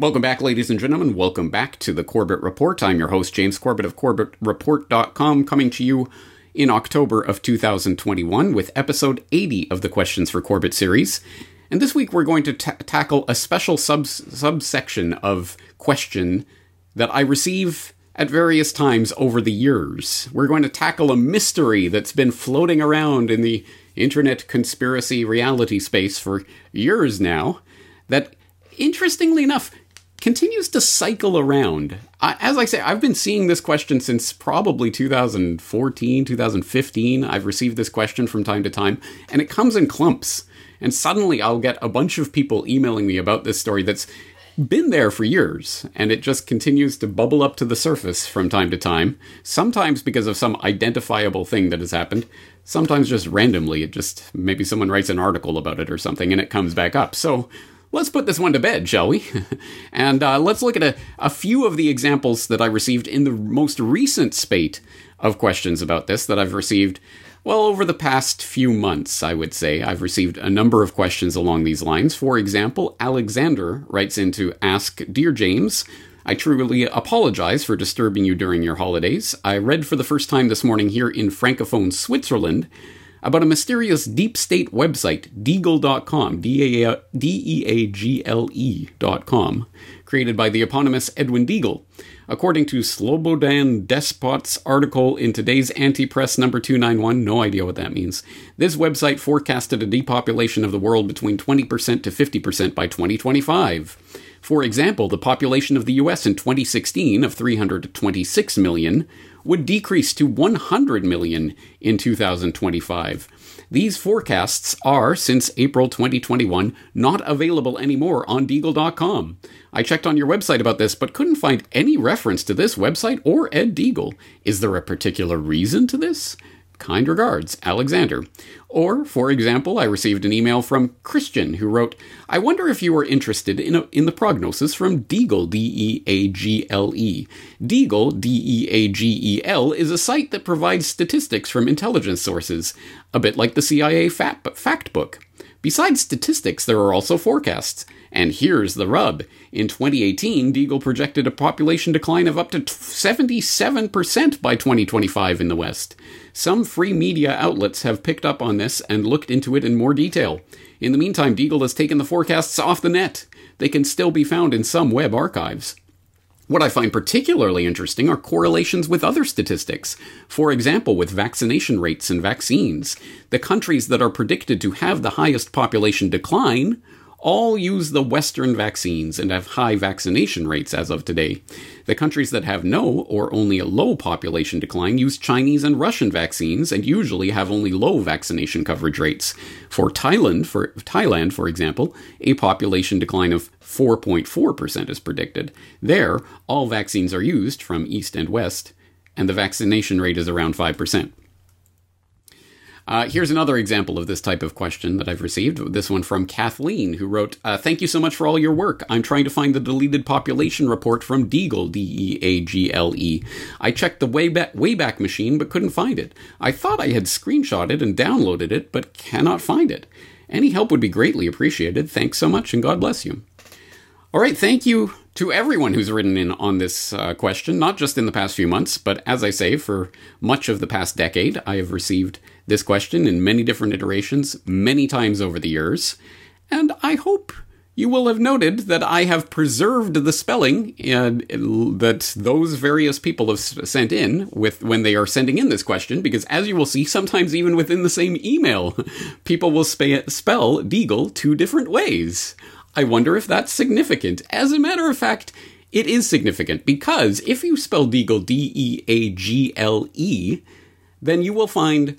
Welcome back, ladies and gentlemen. Welcome back to the Corbett Report. I'm your host, James Corbett of CorbettReport.com, coming to you in October of 2021 with episode 80 of the Questions for Corbett series. And this week we're going to ta- tackle a special sub- subsection of question that I receive at various times over the years. We're going to tackle a mystery that's been floating around in the internet conspiracy reality space for years now that interestingly enough continues to cycle around. as I say, I've been seeing this question since probably 2014, 2015. I've received this question from time to time, and it comes in clumps. And suddenly I'll get a bunch of people emailing me about this story that's been there for years, and it just continues to bubble up to the surface from time to time. Sometimes because of some identifiable thing that has happened, sometimes just randomly. It just maybe someone writes an article about it or something and it comes back up. So let's put this one to bed, shall we? and uh, let's look at a, a few of the examples that I received in the most recent spate of questions about this that I've received. Well, over the past few months, I would say, I've received a number of questions along these lines. For example, Alexander writes in to ask Dear James, I truly apologize for disturbing you during your holidays. I read for the first time this morning here in Francophone Switzerland about a mysterious deep state website, Deagle.com, D E A G L E.com, created by the eponymous Edwin Deagle. According to Slobodan Despot's article in today's Antipresse number 291, no idea what that means, this website forecasted a depopulation of the world between 20% to 50% by 2025. For example, the population of the US in 2016 of 326 million would decrease to 100 million in 2025. These forecasts are, since April 2021, not available anymore on Deagle.com. I checked on your website about this, but couldn't find any reference to this website or Ed Deagle. Is there a particular reason to this? Kind regards, Alexander. Or, for example, I received an email from Christian who wrote, I wonder if you are interested in, a, in the prognosis from Deagle, D E A G L E. Deagel, D E A G E L, is a site that provides statistics from intelligence sources, a bit like the CIA fact book. Besides statistics, there are also forecasts. And here's the rub. In 2018, Deagle projected a population decline of up to 77% by 2025 in the West. Some free media outlets have picked up on this and looked into it in more detail. In the meantime, Deagle has taken the forecasts off the net. They can still be found in some web archives. What I find particularly interesting are correlations with other statistics. For example, with vaccination rates and vaccines. The countries that are predicted to have the highest population decline all use the Western vaccines and have high vaccination rates as of today. The countries that have no or only a low population decline use Chinese and Russian vaccines and usually have only low vaccination coverage rates. For Thailand, for Thailand, for example, a population decline of 4.4% is predicted. There, all vaccines are used from east and west, and the vaccination rate is around 5%. Uh, here's another example of this type of question that I've received. This one from Kathleen, who wrote, uh, Thank you so much for all your work. I'm trying to find the deleted population report from Deagle, D E A G L E. I checked the Wayback, Wayback Machine, but couldn't find it. I thought I had screenshotted and downloaded it, but cannot find it. Any help would be greatly appreciated. Thanks so much, and God bless you. All right, thank you to everyone who's written in on this uh, question, not just in the past few months, but as I say, for much of the past decade, I have received this question in many different iterations, many times over the years. And I hope you will have noted that I have preserved the spelling that those various people have sent in with when they are sending in this question, because as you will see, sometimes even within the same email, people will sp- spell Deagle two different ways. I wonder if that's significant. As a matter of fact, it is significant because if you spell Deagle D E A G L E, then you will find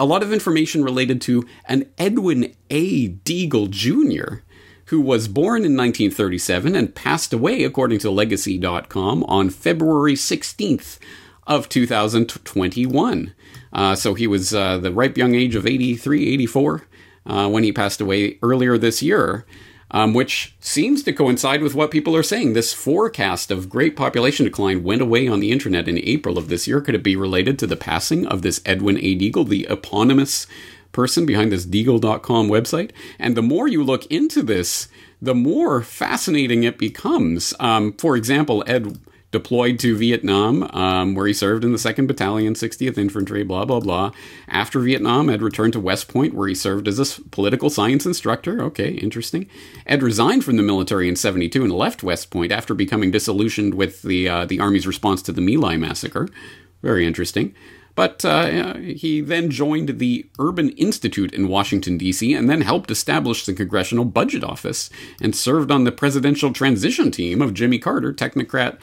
a lot of information related to an Edwin A. Deagle Jr., who was born in 1937 and passed away, according to Legacy.com, on February 16th of 2021. Uh, so he was uh, the ripe young age of 83, 84 uh, when he passed away earlier this year um, which seems to coincide with what people are saying. This forecast of great population decline went away on the internet in April of this year. Could it be related to the passing of this Edwin A. Deagle, the eponymous person behind this Deagle.com website? And the more you look into this, the more fascinating it becomes. Um, for example, Ed deployed to Vietnam, um, where he served in the 2nd Battalion, 60th Infantry, blah, blah, blah. After Vietnam, Ed returned to West Point, where he served as a political science instructor. Okay, interesting. Ed resigned from the military in 72 and left West Point after becoming disillusioned with the, uh, the Army's response to the My Lai massacre. Very interesting. But uh, he then joined the Urban Institute in Washington, D.C., and then helped establish the Congressional Budget Office and served on the presidential transition team of Jimmy Carter, technocrat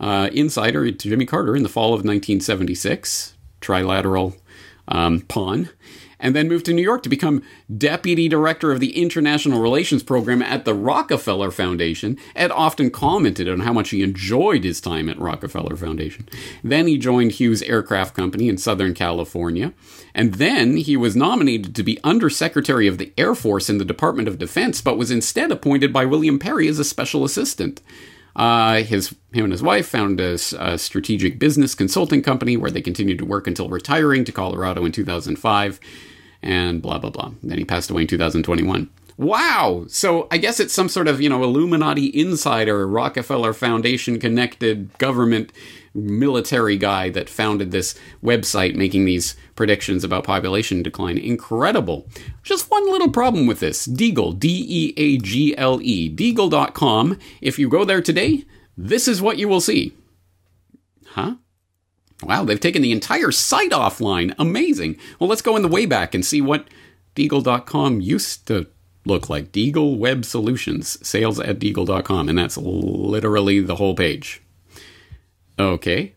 uh, insider to Jimmy Carter in the fall of 1976, trilateral um, pawn, and then moved to New York to become deputy director of the International Relations Program at the Rockefeller Foundation. Ed often commented on how much he enjoyed his time at Rockefeller Foundation. Then he joined Hughes Aircraft Company in Southern California, and then he was nominated to be Undersecretary of the Air Force in the Department of Defense, but was instead appointed by William Perry as a special assistant. Uh, his him and his wife found a, a, strategic business consulting company where they continued to work until retiring to Colorado in 2005, and blah blah blah. Then he passed away in 2021. Wow! So I guess it's some sort of you know Illuminati insider, Rockefeller Foundation connected government military guy that founded this website making these predictions about population decline. Incredible. Just one little problem with this Deagle, D E A G L E, Deagle.com. If you go there today, this is what you will see. Huh? Wow, they've taken the entire site offline. Amazing. Well, let's go in the way back and see what Deagle.com used to look like. Deagle Web Solutions, sales at Deagle.com. And that's literally the whole page. Okay.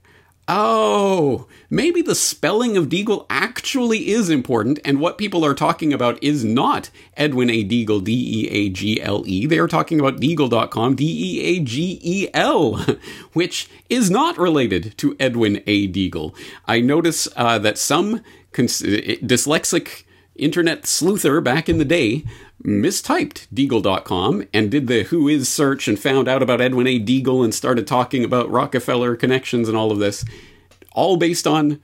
Oh, maybe the spelling of Deagle actually is important, and what people are talking about is not Edwin A. Deagle, D E A G L E. They are talking about Deagel.com, D E A G E L, which is not related to Edwin A. Deagle. I notice uh, that some cons- dyslexic internet sleuther back in the day mistyped Deagle.com and did the who is search and found out about Edwin A. Deagle and started talking about Rockefeller connections and all of this, all based on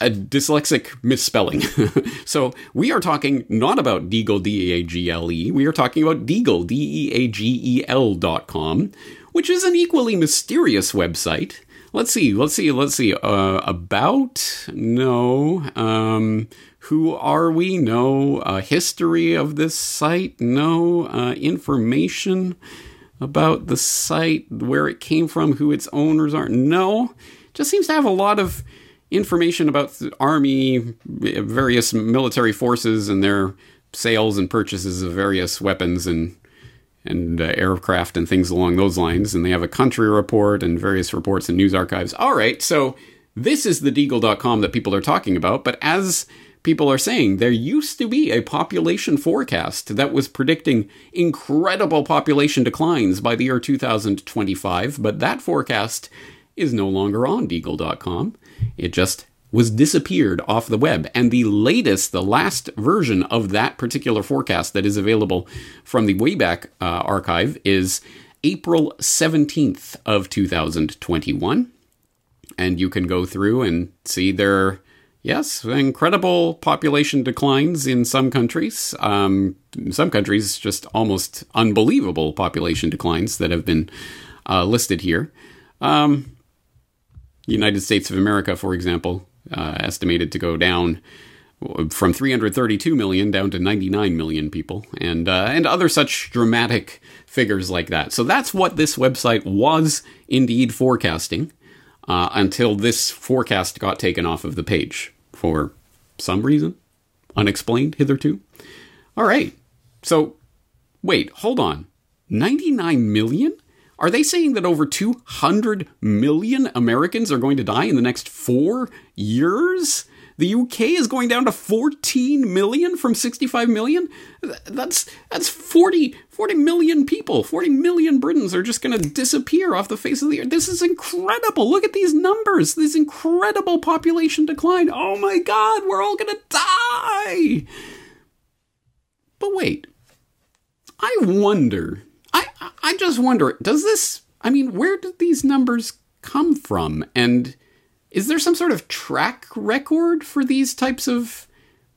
a dyslexic misspelling. so we are talking not about Deagle, D E A G L E. We are talking about Deagel, D E A G E L dot com, which is an equally mysterious website. Let's see, let's see, let's see. Uh, about? No. Um, who are we? No uh, history of this site. No uh, information about the site, where it came from, who its owners are. No, just seems to have a lot of information about the army, various military forces, and their sales and purchases of various weapons and and uh, aircraft and things along those lines. And they have a country report and various reports and news archives. All right, so this is the Deagel.com that people are talking about. But as people are saying there used to be a population forecast that was predicting incredible population declines by the year 2025, but that forecast is no longer on Deagel.com. It just was disappeared off the web. And the latest, the last version of that particular forecast that is available from the Wayback uh, Archive is April 17th of 2021. And you can go through and see their Yes, incredible population declines in some countries. Um, some countries, just almost unbelievable population declines that have been uh, listed here. Um, United States of America, for example, uh, estimated to go down from 332 million down to 99 million people, and uh, and other such dramatic figures like that. So that's what this website was indeed forecasting uh, until this forecast got taken off of the page for some reason, unexplained hitherto. All right. So, wait, hold on. 99 million? Are they saying that over 200 million Americans are going to die in the next four years? The UK is going down to 14 million from 65 million. That's that's 40, 40 million people. 40 million Britons are just going to disappear off the face of the earth. This is incredible. Look at these numbers. This incredible population decline. Oh my god, we're all going to die. But wait. I wonder. I I just wonder, does this I mean, where did these numbers come from? And is there some sort of track record for these types of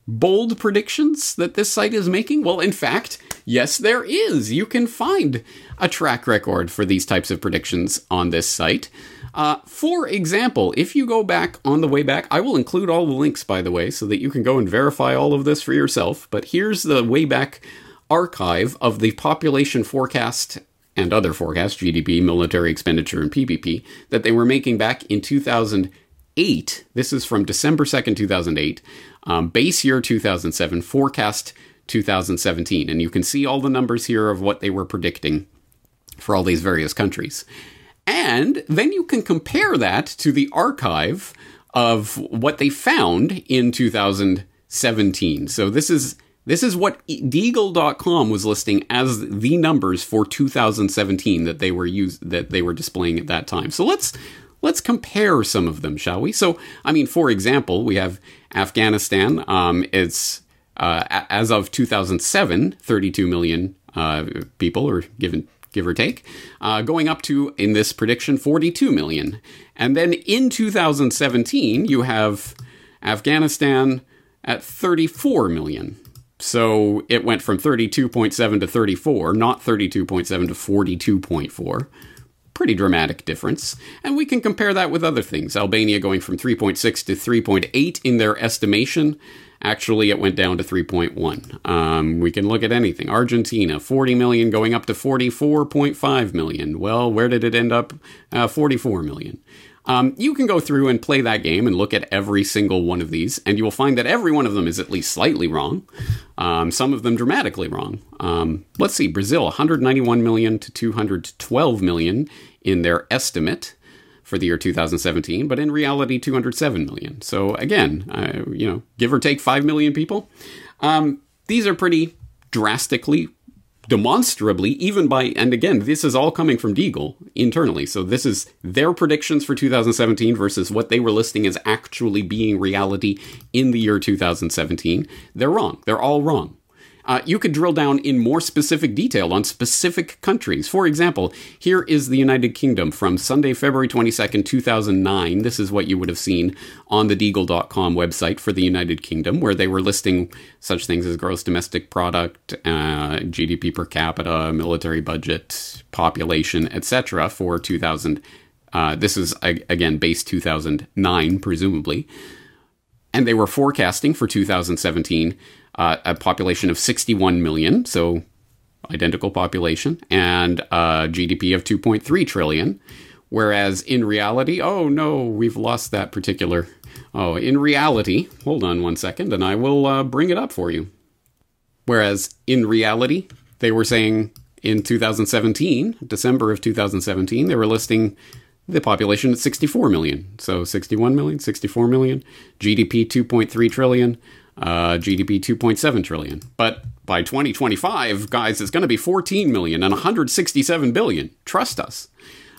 bold predictions that this site is making? Well, in fact, yes, there is. You can find a track record for these types of predictions on this site. Uh, for example, if you go back on the way back, I will include all the links, by the way, so that you can go and verify all of this for yourself. But here's the way back archive of the population forecast and other forecasts, GDP, military expenditure, and PPP, that they were making back in 2008. This is from December 2nd, 2008, um, base year 2007, forecast 2017. And you can see all the numbers here of what they were predicting for all these various countries. And then you can compare that to the archive of what they found in 2017. So this is this is what Deagel.com was listing as the numbers for 2017 that they were used that they were displaying at that time. So let's let's compare some of them, shall we? So I mean, for example, we have Afghanistan. Um, it's uh, as of 2007, 32 million uh, people, or given give or take, uh, going up to, in this prediction, 42 million. And then in 2017, you have Afghanistan at 34 million. So it went from 32.7 to 34, not 32.7 to 42.4. Pretty dramatic difference. And we can compare that with other things. Albania going from 3.6 to 3.8 in their estimation, Actually, it went down to 3.1. Um, we can look at anything. Argentina, 40 million going up to 44.5 million. Well, where did it end up? Uh, 44 million. Um, you can go through and play that game and look at every single one of these, and you will find that every one of them is at least slightly wrong. Um, some of them dramatically wrong. Um, let's see, Brazil, 191 million to 212 million in their estimate for the year 2017, but in reality, 207 million. So again, uh, you know, give or take 5 million people. Um, these are pretty drastically, demonstrably, even by, and again, this is all coming from Deagel internally. So this is their predictions for 2017 versus what they were listing as actually being reality in the year 2017. They're wrong. They're all wrong. Uh, you could drill down in more specific detail on specific countries. For example, here is the United Kingdom from Sunday, February 22nd, 2009. This is what you would have seen on the Deagel.com website for the United Kingdom, where they were listing such things as gross domestic product, uh, GDP per capita, military budget, population, etc. for 2000. Uh, this is, again, base 2009, presumably. And they were forecasting for 2017 uh, a population of 61 million, so identical population, and a GDP of 2.3 trillion. Whereas in reality, oh no, we've lost that particular. Oh, in reality, hold on one second, and I will uh, bring it up for you. Whereas in reality, they were saying in 2017, December of 2017, they were listing the population at 64 million. So 61 million, 64 million, GDP 2.3 trillion, uh, GDP 2.7 trillion. But by 2025, guys, it's going to be 14 million and 167 billion. Trust us.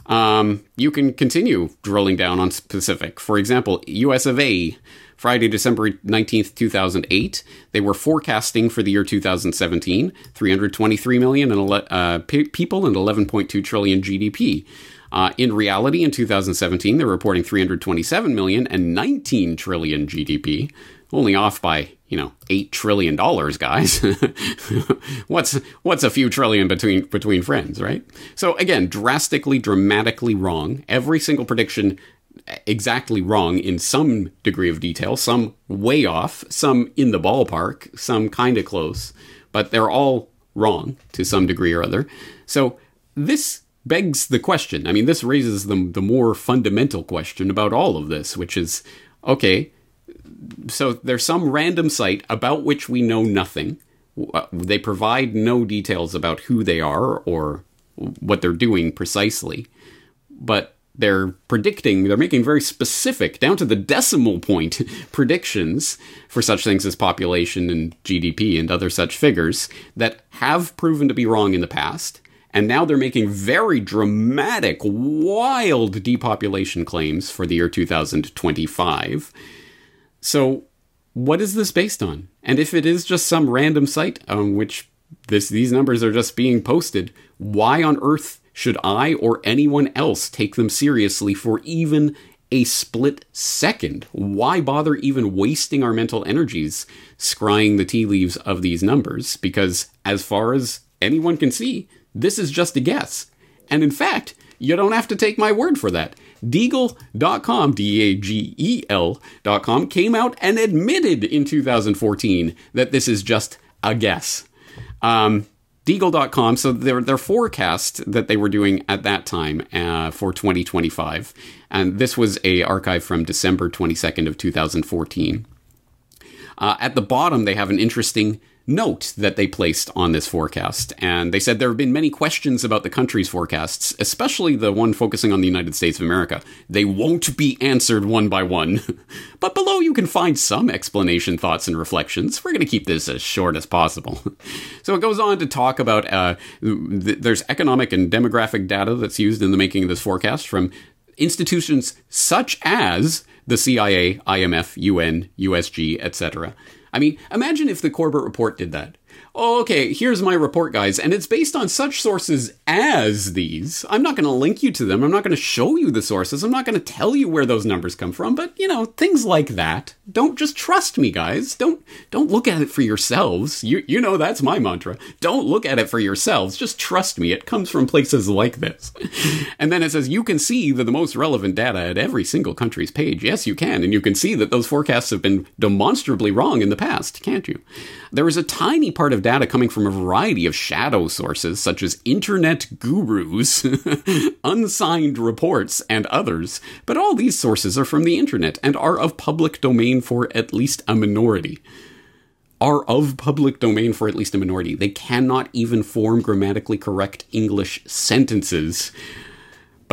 Um, you can continue drilling down on specific. For example, US of A, Friday, December 19th, 2008, they were forecasting for the year 2017 323 million and uh, people and 11.2 trillion GDP. Uh, in reality, in 2017, they're reporting 327 million and 19 trillion GDP only off by you know eight trillion dollars, guys. what's what's a few trillion between between friends, right? So again, drastically, dramatically wrong. Every single prediction exactly wrong in some degree of detail, some way off, some in the ballpark, some kind of close, but they're all wrong to some degree or other. So this begs the question. I mean, this raises the the more fundamental question about all of this, which is okay so there's some random site about which we know nothing. Uh, they provide no details about who they are or what they're doing precisely, but they're predicting, they're making very specific, down to the decimal point, predictions for such things as population and GDP and other such figures that have proven to be wrong in the past. And now they're making very dramatic, wild depopulation claims for the year 2025 so, what is this based on? And if it is just some random site on which this these numbers are just being posted, why on earth should I or anyone else take them seriously for even a split second. Why bother even wasting our mental energies scrying the tea leaves of these numbers? Because as far as anyone can see, this is just a guess. And in fact, you don't have to take my word for that. Deagel.com, D A G E L.com, came out and admitted in 2014 that this is just a guess. Um, Deagel.com, so their their forecast that they were doing at that time uh, for 2025, and this was a archive from December 22nd of 2014. Uh, at the bottom, they have an interesting note that they placed on this forecast. And they said there have been many questions about the country's forecasts, especially the one focusing on the United States of America. They won't be answered one by one. but below you can find some explanation, thoughts, and reflections. We're going to keep this as short as possible. so it goes on to talk about uh, th- there's economic and demographic data that's used in the making of this forecast from institutions such as the CIA, IMF, UN, USG, etc. I mean, imagine if the Corbett Report did that oh, okay, here's my report, guys, and it's based on such sources as these. I'm not going to link you to them. I'm not going to show you the sources. I'm not going to tell you where those numbers come from, but you know, things like that. Don't just trust me, guys. Don't don't look at it for yourselves. You you know that's my mantra. Don't look at it for yourselves. Just trust me. It comes from places like this. and then it says you can see the, the most relevant data at every single country's page. Yes, you can, and you can see that those forecasts have been demonstrably wrong in the past, can't you? There is a tiny part of data coming from a variety of shadow sources, such as internet gurus, unsigned reports, and others, but all these sources are from the internet and are of public domain for at least a minority are of public domain for at least a minority. They cannot even form grammatically correct English sentences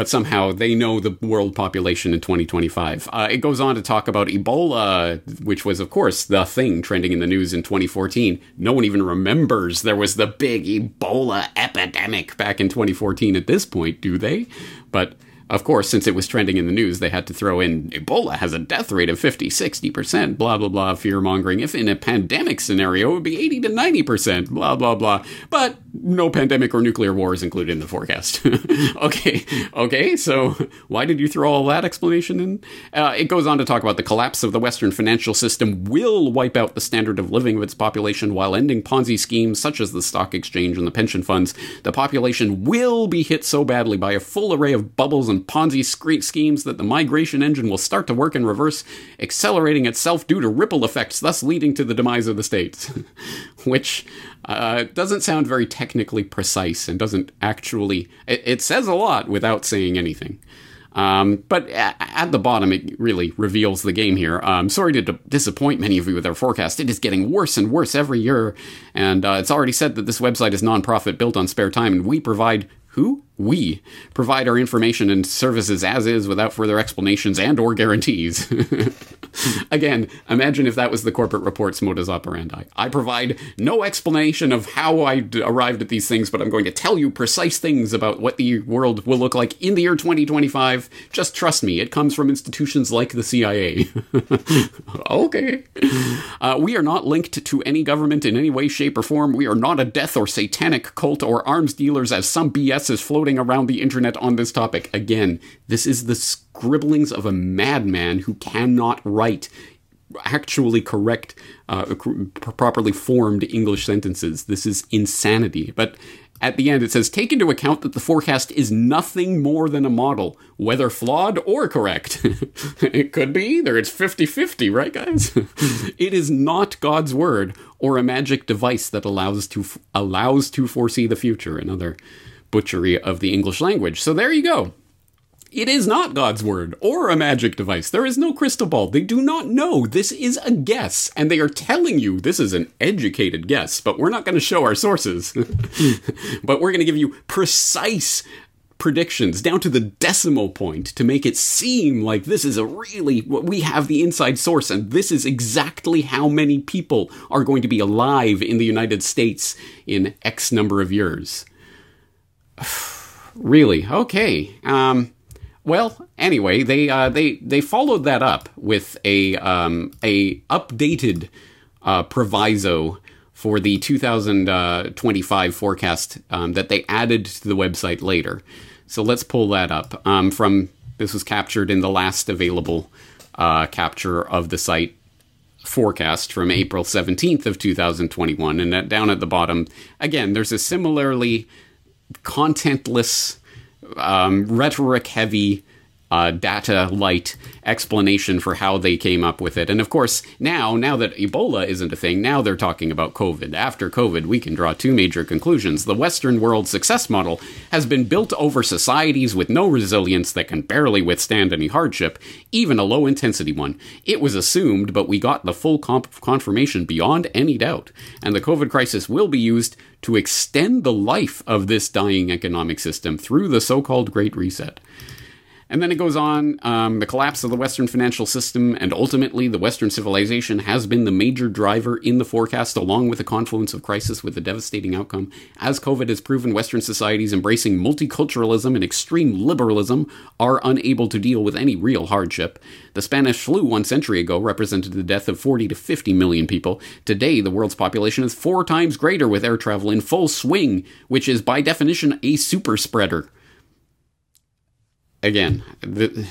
but somehow they know the world population in 2025. Uh, it goes on to talk about Ebola, which was, of course, the thing trending in the news in 2014. No one even remembers there was the big Ebola epidemic back in 2014 at this point, do they? But of course, since it was trending in the news, they had to throw in Ebola has a death rate of 50, 60%, blah, blah, blah, fear mongering. If in a pandemic scenario, it would be 80 to 90%, blah, blah, blah. But no pandemic or nuclear war is included in the forecast. okay, okay, so why did you throw all that explanation in? Uh, it goes on to talk about the collapse of the Western financial system will wipe out the standard of living of its population while ending Ponzi schemes such as the stock exchange and the pension funds. The population will be hit so badly by a full array of bubbles and Ponzi schemes that the migration engine will start to work in reverse, accelerating itself due to ripple effects, thus leading to the demise of the states. Which uh, doesn't sound very technically precise and doesn't actually. It, it says a lot without saying anything. Um, but at the bottom, it really reveals the game here. I'm um, sorry to disappoint many of you with our forecast. It is getting worse and worse every year, and uh, it's already said that this website is nonprofit built on spare time, and we provide who? We provide our information and services as is without further explanations and or guarantees. Again, imagine if that was the Corbett Report's modus operandi. I provide no explanation of how I d- arrived at these things, but I'm going to tell you precise things about what the world will look like in the year 2025. Just trust me, it comes from institutions like the CIA. okay. Uh, we are not linked to any government in any way, shape, or form. We are not a death or satanic cult or arms dealers, as some BS is floating around the internet on this topic. Again, this is the scribblings of a madman who cannot write actually correct, uh, properly formed English sentences. This is insanity. But at the end, it says, take into account that the forecast is nothing more than a model, whether flawed or correct. it could be either. It's 50 50, right, guys? it is not God's word or a magic device that allows to, allows to foresee the future. Another butchery of the English language. So there you go. It is not God's word or a magic device. There is no crystal ball. They do not know. This is a guess. And they are telling you this is an educated guess, but we're not going to show our sources. but we're going to give you precise predictions down to the decimal point to make it seem like this is a really we have the inside source and this is exactly how many people are going to be alive in the United States in X number of years. really? Okay. Um well, anyway, they uh, they they followed that up with a um, a updated uh, proviso for the 2025 forecast um, that they added to the website later. So let's pull that up um, from This was captured in the last available uh, capture of the site forecast from April 17th of 2021 and down at the bottom again there's a similarly contentless um, rhetoric heavy uh, data light explanation for how they came up with it. And of course, now, now that Ebola isn't a thing, now they're talking about COVID. After COVID, we can draw two major conclusions. The Western world success model has been built over societies with no resilience that can barely withstand any hardship, even a low intensity one. It was assumed, but we got the full comp- confirmation beyond any doubt. And the COVID crisis will be used to extend the life of this dying economic system through the so called Great Reset. And then it goes on um, the collapse of the Western financial system and ultimately the Western civilization has been the major driver in the forecast, along with a confluence of crisis with a devastating outcome. As COVID has proven, Western societies embracing multiculturalism and extreme liberalism are unable to deal with any real hardship. The Spanish flu one century ago represented the death of 40 to 50 million people. Today, the world's population is four times greater with air travel in full swing, which is by definition a super spreader again, the,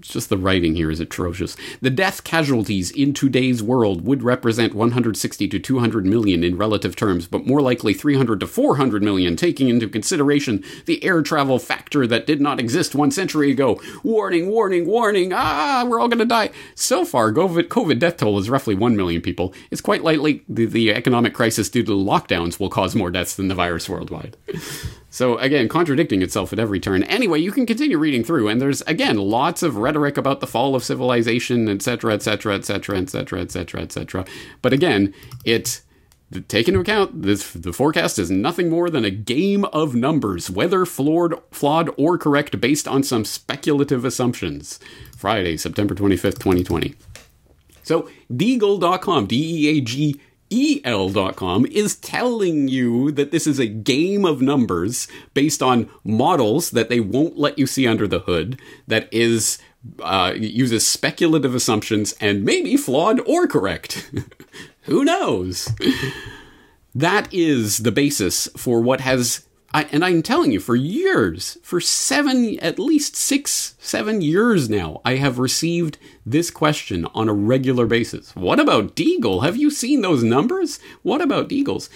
just the writing here is atrocious. The death casualties in today's world would represent 160 to 200 million in relative terms, but more likely 300 to 400 million, taking into consideration the air travel factor that did not exist one century ago. Warning, warning, warning! Ah, we're all going to die. So far, COVID, COVID death toll is roughly 1 million people. It's quite likely the, the economic crisis due to lockdowns will cause more deaths than the virus worldwide. So again, contradicting itself at every turn. Anyway, you can continue reading through, and there's again lots of rhetoric about the fall of civilization, etc., etc., etc., etc., etc., etc. But again, it take into account this the forecast is nothing more than a game of numbers, whether flawed, flawed or correct, based on some speculative assumptions. Friday, September twenty fifth, twenty twenty. So Deagel.com, D E A G EL.com is telling you that this is a game of numbers based on models that they won't let you see under the hood, that is uh, uses speculative assumptions and maybe flawed or correct. Who knows? That is the basis for what has I, and I'm telling you, for years, for seven, at least six, seven years now, I have received this question on a regular basis. What about Deagel? Have you seen those numbers? What about Deagels?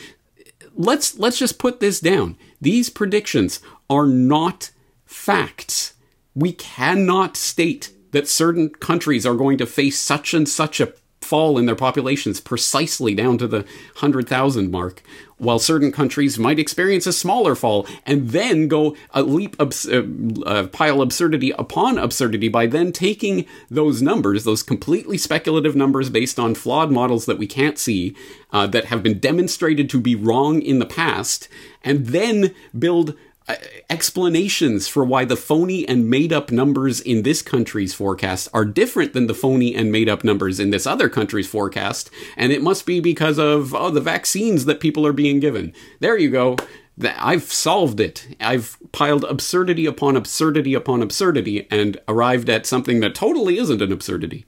Let's let's just put this down. These predictions are not facts. We cannot state that certain countries are going to face such and such a fall in their populations precisely down to the 100,000 mark, while certain countries might experience a smaller fall and then go a leap, abs- uh, uh, pile absurdity upon absurdity by then taking those numbers, those completely speculative numbers based on flawed models that we can't see, uh, that have been demonstrated to be wrong in the past, and then build Uh, explanations for why the phony and made up numbers in this country's forecast are different than the phony and made up numbers in this other country's forecast. And it must be because of oh, the vaccines that people are being given. There you go. I've solved it. I've piled absurdity upon absurdity upon absurdity and arrived at something that totally isn't an absurdity.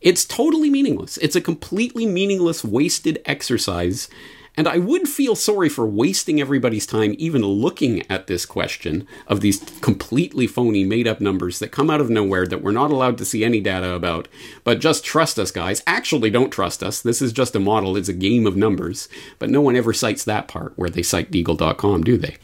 It's totally meaningless. It's a completely meaningless, wasted exercise and I would feel sorry for wasting everybody's time even looking at this question of these completely phony, made up numbers that come out of nowhere that we're not allowed to see any data about. But just trust us, guys. Actually, don't trust us. This is just a model, it's a game of numbers. But no one ever cites that part where they cite Deagel.com, do they?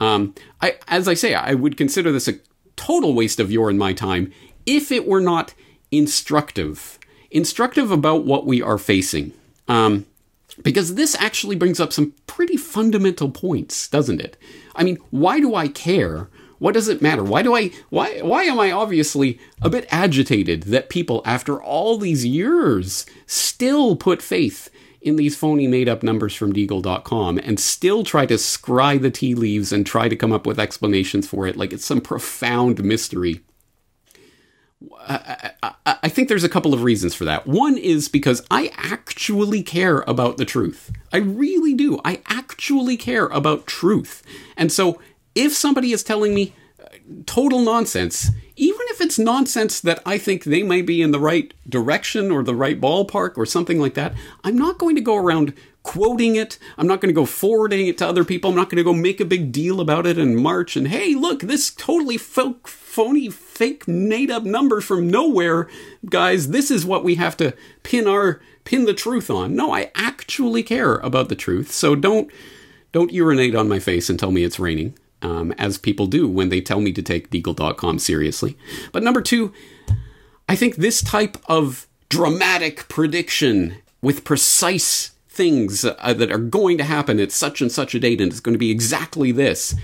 Um, I, as I say, I would consider this a total waste of your and my time if it were not instructive. Instructive about what we are facing. Um, because this actually brings up some pretty fundamental points, doesn't it? I mean, why do I care? What does it matter? Why do I why why am I obviously a bit agitated that people after all these years still put faith in these phony made up numbers from Deagel.com and still try to scry the tea leaves and try to come up with explanations for it like it's some profound mystery I, I, I, think there's a couple of reasons for that. One is because I actually care about the truth. I really do. I actually care about truth. And so if somebody is telling me uh, total nonsense, even if it's nonsense that I think they may be in the right direction or the right ballpark or something like that, I'm not going to go around quoting it. I'm not going to go forwarding it to other people. I'm not going to go make a big deal about it in March and hey, look, this totally folk, phony, fake, made up number from nowhere, guys. This is what we have to pin our pin the truth on. No, I actually care about the truth. So don't don't urinate on my face and tell me it's raining, um, as people do when they tell me to take Deagel.com seriously. But number two, I think this type of dramatic prediction with precise things uh, that are going to happen at such and such a date and it's going to be exactly this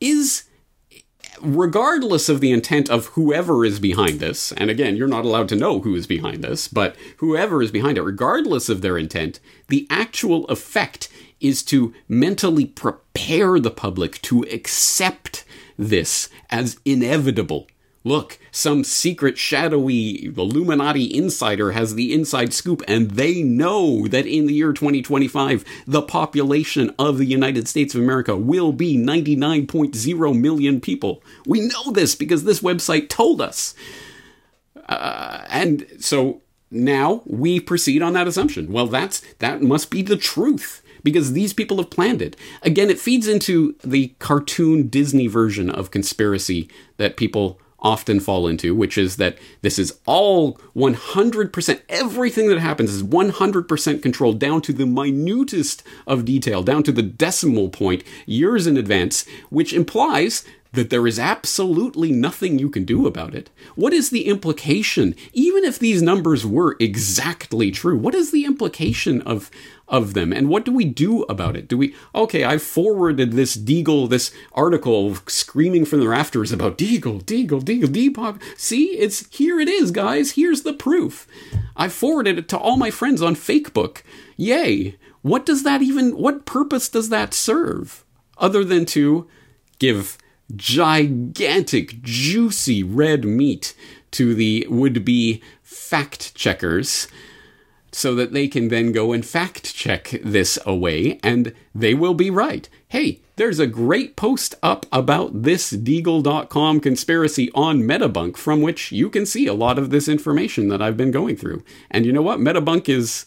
is regardless of the intent of whoever is behind this, and again, you're not allowed to know who is behind this, but whoever is behind it, regardless of their intent, the actual effect is to mentally prepare the public to accept this as inevitable Look, some secret shadowy Illuminati insider has the inside scoop, and they know that in the year 2025, the population of the United States of America will be 99.0 million people. We know this because this website told us. Uh, and so now we proceed on that assumption. Well, that's that must be the truth because these people have planned it. Again, it feeds into the cartoon Disney version of conspiracy that people often fall into, which is that this is all 100%, everything that happens is 100% controlled down to the minutest of detail, down to the decimal point, years in advance, which implies that there is absolutely nothing you can do about it. What is the implication? Even if these numbers were exactly true, what is the implication of of them. And what do we do about it? Do we, okay, I forwarded this Deagel, this article screaming from the rafters about Deagel, Deagel, Deagel, Depop. See, it's, here it is, guys. Here's the proof. I forwarded it to all my friends on Facebook. Yay. What does that even, what purpose does that serve? Other than to give gigantic, juicy red meat to the would be fact checkers so that they can then go and fact check this away and they will be right. Hey, there's a great post up about this Deagel.com conspiracy on Metabunk from which you can see a lot of this information that I've been going through. And you know what? Metabunk is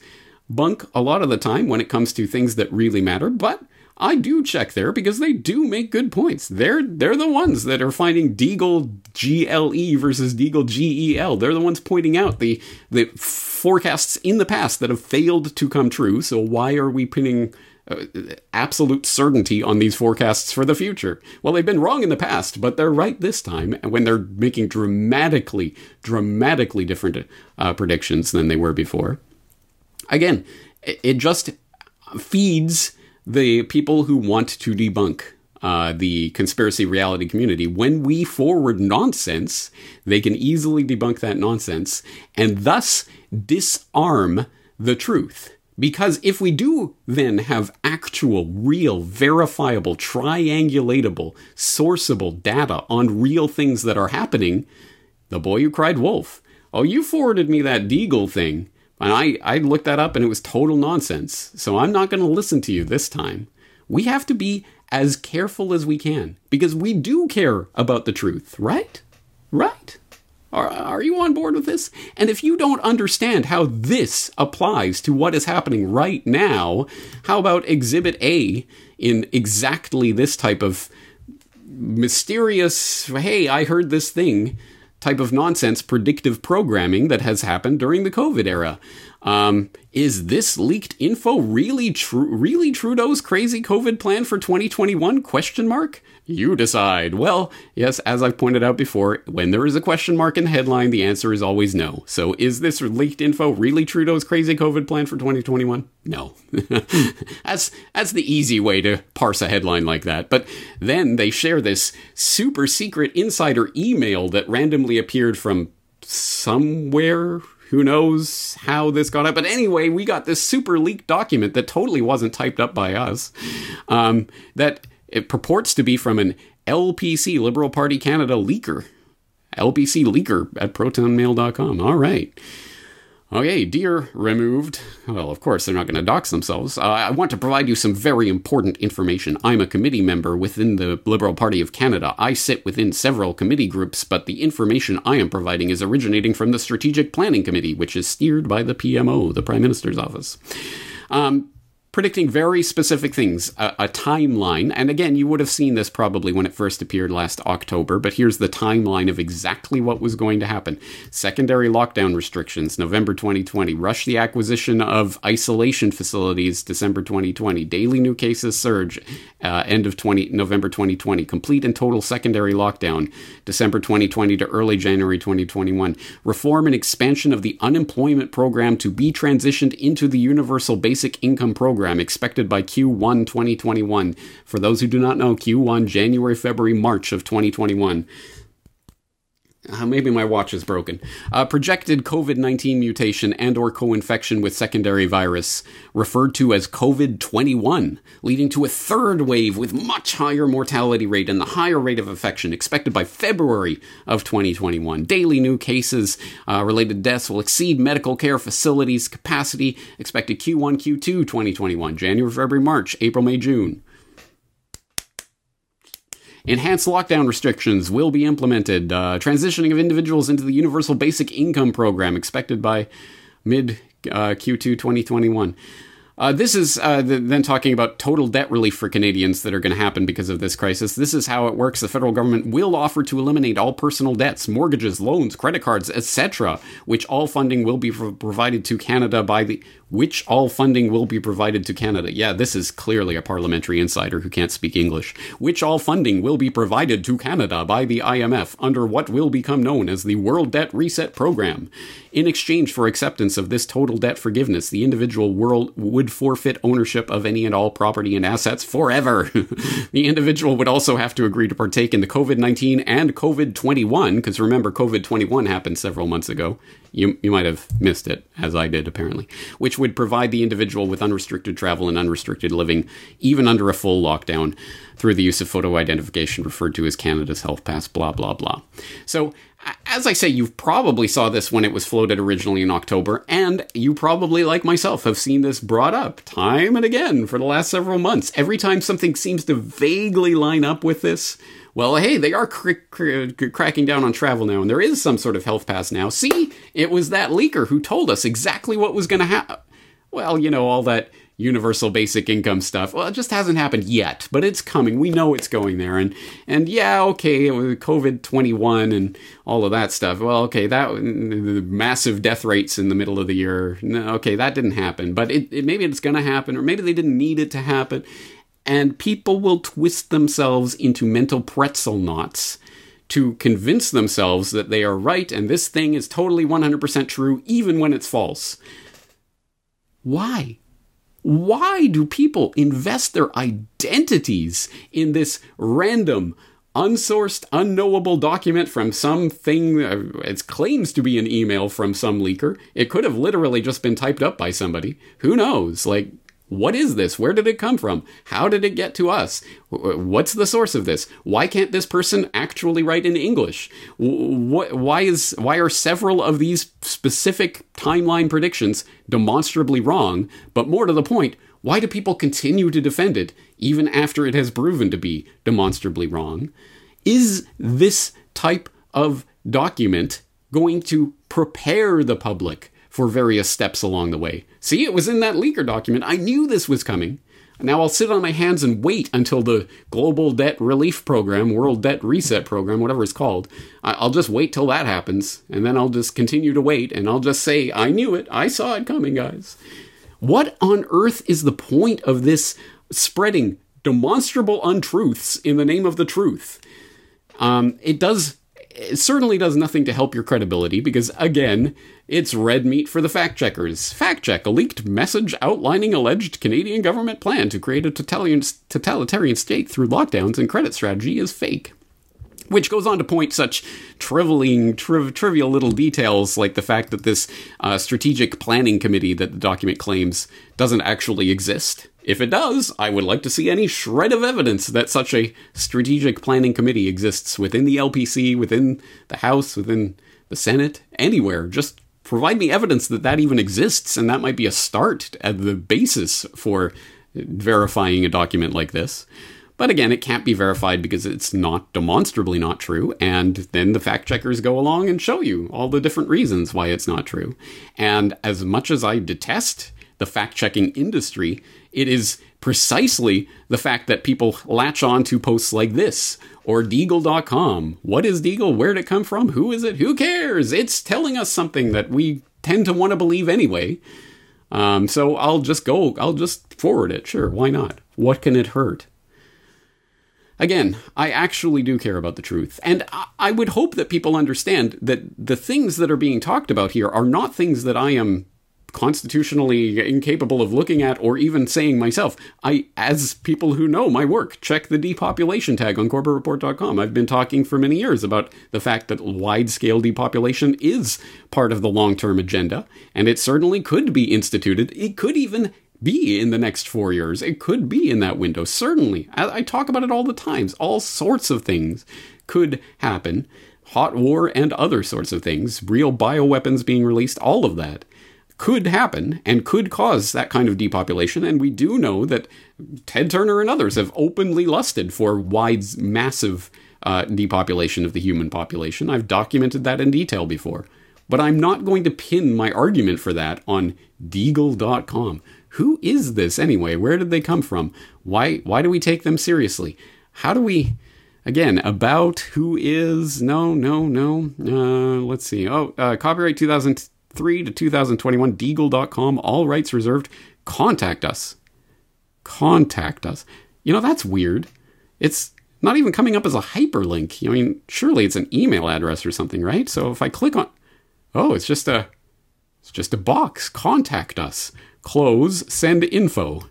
bunk a lot of the time when it comes to things that really matter, but I do check there because they do make good points. They're they're the ones that are finding Deagle G L E versus Deagel G E L. They're the ones pointing out the the forecasts in the past that have failed to come true. So why are we pinning uh, absolute certainty on these forecasts for the future? Well, they've been wrong in the past, but they're right this time when they're making dramatically, dramatically different uh, predictions than they were before. Again, it just feeds the people who want to debunk uh, the conspiracy reality community. When we forward nonsense, they can easily debunk that nonsense and thus disarm the truth. Because if we do then have actual, real, verifiable, triangulatable, sourceable data on real things that are happening, the boy who cried wolf. Oh, you forwarded me that Deagel thing. And I, I looked that up and it was total nonsense. So I'm not going to listen to you this time. We have to be as careful as we can because we do care about the truth, right? Right? Are, are you on board with this? And if you don't understand how this applies to what is happening right now, how about Exhibit A in exactly this type of mysterious, hey, I heard this thing type of nonsense predictive programming that has happened during the COVID era. Um, is this leaked info really true? Really Trudeau's crazy COVID plan for 2021? Question mark. You decide. Well, yes, as I've pointed out before, when there is a question mark in the headline, the answer is always no. So, is this leaked info really Trudeau's crazy COVID plan for 2021? No. that's that's the easy way to parse a headline like that. But then they share this super secret insider email that randomly appeared from somewhere who knows how this got up? But anyway, we got this super leaked document that totally wasn't typed up by us. Um, that it purports to be from an LPC, Liberal Party Canada leaker. LPC leaker at protonmail.com. All right. Okay, dear removed. Well, of course, they're not going to dox themselves. Uh, I want to provide you some very important information. I'm a committee member within the Liberal Party of Canada. I sit within several committee groups, but the information I am providing is originating from the Strategic Planning Committee, which is steered by the PMO, the Prime Minister's Office. Um, predicting very specific things, a, a, timeline. And again, you would have seen this probably when it first appeared last October, but here's the timeline of exactly what was going to happen. Secondary lockdown restrictions, November 2020. Rush the acquisition of isolation facilities, December 2020. Daily new cases surge, uh, end of 20, November 2020. Complete and total secondary lockdown, December 2020 to early January 2021. Reform and expansion of the unemployment program to be transitioned into the universal basic income program program expected by Q1 2021. For those who do not know, Q1, January, February, March of 2021. Uh, maybe my watch is broken. Uh, projected COVID-19 mutation and or co-infection with secondary virus, referred to as COVID-21, leading to a third wave with much higher mortality rate and the higher rate of infection expected by February of 2021. Daily new cases uh, related deaths will exceed medical care facilities capacity expected Q1, Q2 2021, January, February, March, April, May, June. Enhanced lockdown restrictions will be implemented. Uh, transitioning of individuals into the Universal Basic Income Program expected by mid uh, Q2 2021. Uh, this is uh, the, then talking about total debt relief for Canadians that are going to happen because of this crisis. This is how it works. The federal government will offer to eliminate all personal debts, mortgages, loans, credit cards, etc., which all funding will be provided to Canada by the which all funding will be provided to Canada. Yeah, this is clearly a parliamentary insider who can't speak English. Which all funding will be provided to Canada by the IMF under what will become known as the World Debt Reset Program. In exchange for acceptance of this total debt forgiveness, the individual world would forfeit ownership of any and all property and assets forever. the individual would also have to agree to partake in the COVID 19 and COVID 21, because remember, COVID 21 happened several months ago, you, you might have missed it, as I did apparently, which would provide the individual with unrestricted travel and unrestricted living, even under a full lockdown, through the use of photo identification referred to as Canada's Health Pass, blah, blah, blah. So, as I say, you probably saw this when it was floated originally in October, and you probably, like myself, have seen this brought up time and again for the last several months. Every time something seems to vaguely line up with this, well, hey, they are cr- cr- cracking down on travel now, and there is some sort of health pass now. See, it was that leaker who told us exactly what was going to happen. Well, you know, all that universal basic income stuff. Well, it just hasn't happened yet, but it's coming. We know it's going there. And and yeah, okay, COVID twenty one and all of that stuff. Well, okay, that the massive death rates in the middle of the year. No, okay, that didn't happen, but it, it maybe it's going to happen, or maybe they didn't need it to happen and people will twist themselves into mental pretzel knots to convince themselves that they are right and this thing is totally 100% true, even when it's false. Why? Why do people invest their identities in this random, unsourced, unknowable document from something? Uh, it claims to be an email from some leaker. It could have literally just been typed up by somebody. Who knows? Like, what is this? Where did it come from? How did it get to us? What's the source of this? Why can't this person actually write in English? Why is why are several of these specific timeline predictions demonstrably wrong? But more to the point, why do people continue to defend it even after it has proven to be demonstrably wrong? Is this type of document going to prepare the public for various steps along the way. See, it was in that leaker document. I knew this was coming. Now I'll sit on my hands and wait until the Global Debt Relief Program, World Debt Reset Program, whatever it's called. I'll just wait till that happens, and then I'll just continue to wait, and I'll just say, I knew it. I saw it coming, guys. What on earth is the point of this spreading demonstrable untruths in the name of the truth? Um, it does it certainly does nothing to help your credibility because, again, it's red meat for the fact checkers. Fact check a leaked message outlining alleged Canadian government plan to create a totalitarian state through lockdowns and credit strategy is fake which goes on to point such trivialing, triv- trivial little details like the fact that this uh, strategic planning committee that the document claims doesn't actually exist. If it does, I would like to see any shred of evidence that such a strategic planning committee exists within the LPC, within the House, within the Senate, anywhere. Just provide me evidence that that even exists, and that might be a start at the basis for verifying a document like this. But again, it can't be verified because it's not demonstrably not true. And then the fact checkers go along and show you all the different reasons why it's not true. And as much as I detest the fact checking industry. It is precisely the fact that people latch on to posts like this or Deagel.com. What is Deagel? Where did it come from? Who is it? Who cares? It's telling us something that we tend to want to believe anyway. Um, so I'll just go, I'll just forward it. Sure, why not? What can it hurt? Again, I actually do care about the truth. And I would hope that people understand that the things that are being talked about here are not things that I am constitutionally incapable of looking at or even saying myself. I, as people who know my work, check the depopulation tag on corbettreport.com. I've been talking for many years about the fact that wide scale depopulation is part of the long term agenda, and it certainly could be instituted. It could even be in the next four years. It could be in that window, certainly. I, I talk about it all the times. All sorts of things could happen. Hot war and other sorts of things, real bioweapons being released, all of that could happen and could cause that kind of depopulation. And we do know that Ted Turner and others have openly lusted for wide, massive uh, depopulation of the human population. I've documented that in detail before. But I'm not going to pin my argument for that on Deagel.com. Who is this anyway? Where did they come from? Why why do we take them seriously? How do we again about who is no no no uh, let's see oh uh, copyright 2000 2003 to 2021, Deagel.com, all rights reserved. Contact us. Contact us. You know, that's weird. It's not even coming up as a hyperlink. I mean, surely it's an email address or something, right? So if I click on Oh, it's just a it's just a box. Contact us. Close, send info.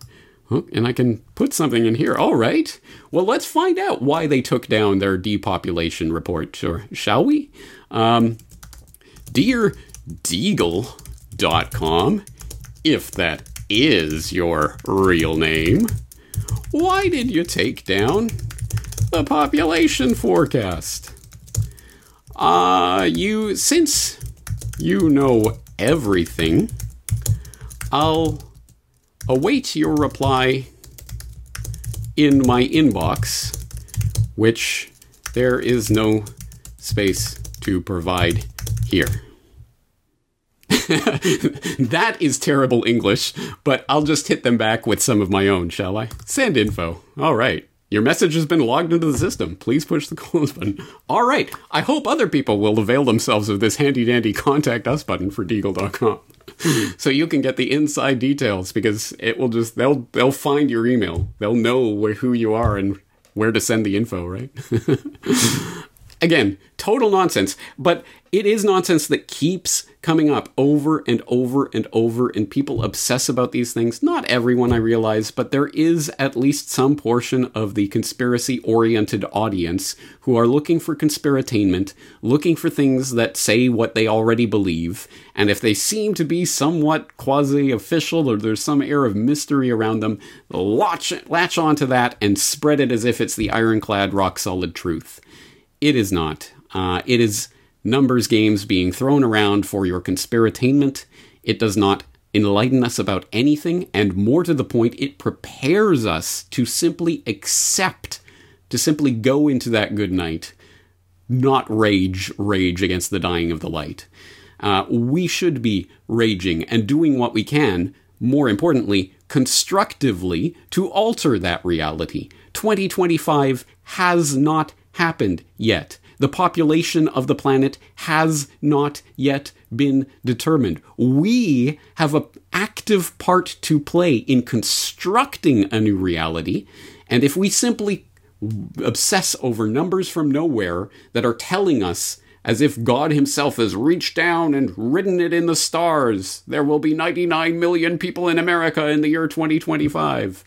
And I can put something in here. All right. Well, let's find out why they took down their depopulation report, or shall we? Um, dear Deagel.com, if that is your real name. Why did you take down the population forecast? Uh, you, since you know everything, I'll await your reply in my inbox, which there is no space to provide here. that is terrible English, but I'll just hit them back with some of my own, shall I? Send info. All right. Your message has been logged into the system. Please push the close button. All right. I hope other people will avail themselves of this handy dandy contact us button for Deagel.com. so you can get the inside details because it will just they'll they'll find your email. They'll know where, who you are and where to send the info, right? Again, total nonsense, but it is nonsense that keeps coming up over and over and over, and people obsess about these things. Not everyone, I realize, but there is at least some portion of the conspiracy oriented audience who are looking for conspiratainment, looking for things that say what they already believe, and if they seem to be somewhat quasi official or there's some air of mystery around them, latch, latch onto that and spread it as if it's the ironclad, rock solid truth. It is not. Uh, it is numbers games being thrown around for your conspiratainment. It does not enlighten us about anything, and more to the point, it prepares us to simply accept, to simply go into that good night, not rage, rage against the dying of the light. Uh, we should be raging and doing what we can, more importantly, constructively, to alter that reality. 2025 has not happened yet. The population of the planet has not yet been determined. We have an active part to play in constructing a new reality, and if we simply obsess over numbers from nowhere that are telling us as if God Himself has reached down and written it in the stars. There will be 99 million people in America in the year 2025.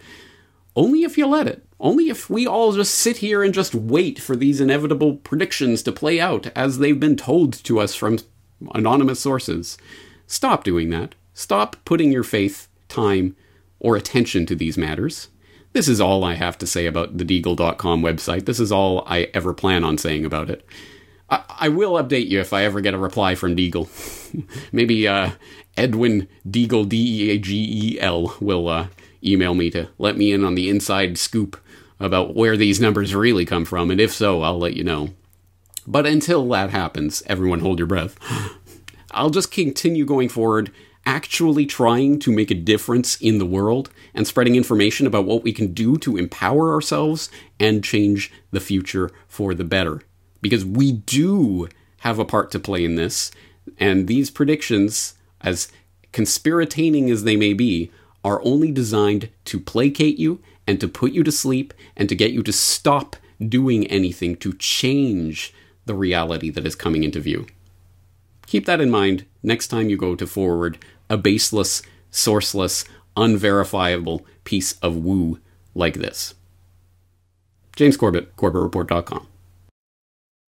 Only if you let it. Only if we all just sit here and just wait for these inevitable predictions to play out as they've been told to us from anonymous sources. Stop doing that. Stop putting your faith, time, or attention to these matters. This is all I have to say about the Deagel.com website. This is all I ever plan on saying about it. I, I will update you if I ever get a reply from Deagel. Maybe uh, Edwin Deagle, D E A G E L, will uh, email me to let me in on the inside scoop about where these numbers really come from, and if so, I'll let you know. But until that happens, everyone hold your breath. I'll just continue going forward actually trying to make a difference in the world and spreading information about what we can do to empower ourselves and change the future for the better. Because we do have a part to play in this, and these predictions, as conspirataining as they may be, are only designed to placate you and to put you to sleep and to get you to stop doing anything to change the reality that is coming into view. Keep that in mind next time you go to forward a baseless, sourceless, unverifiable piece of woo like this. James Corbett, CorbettReport.com.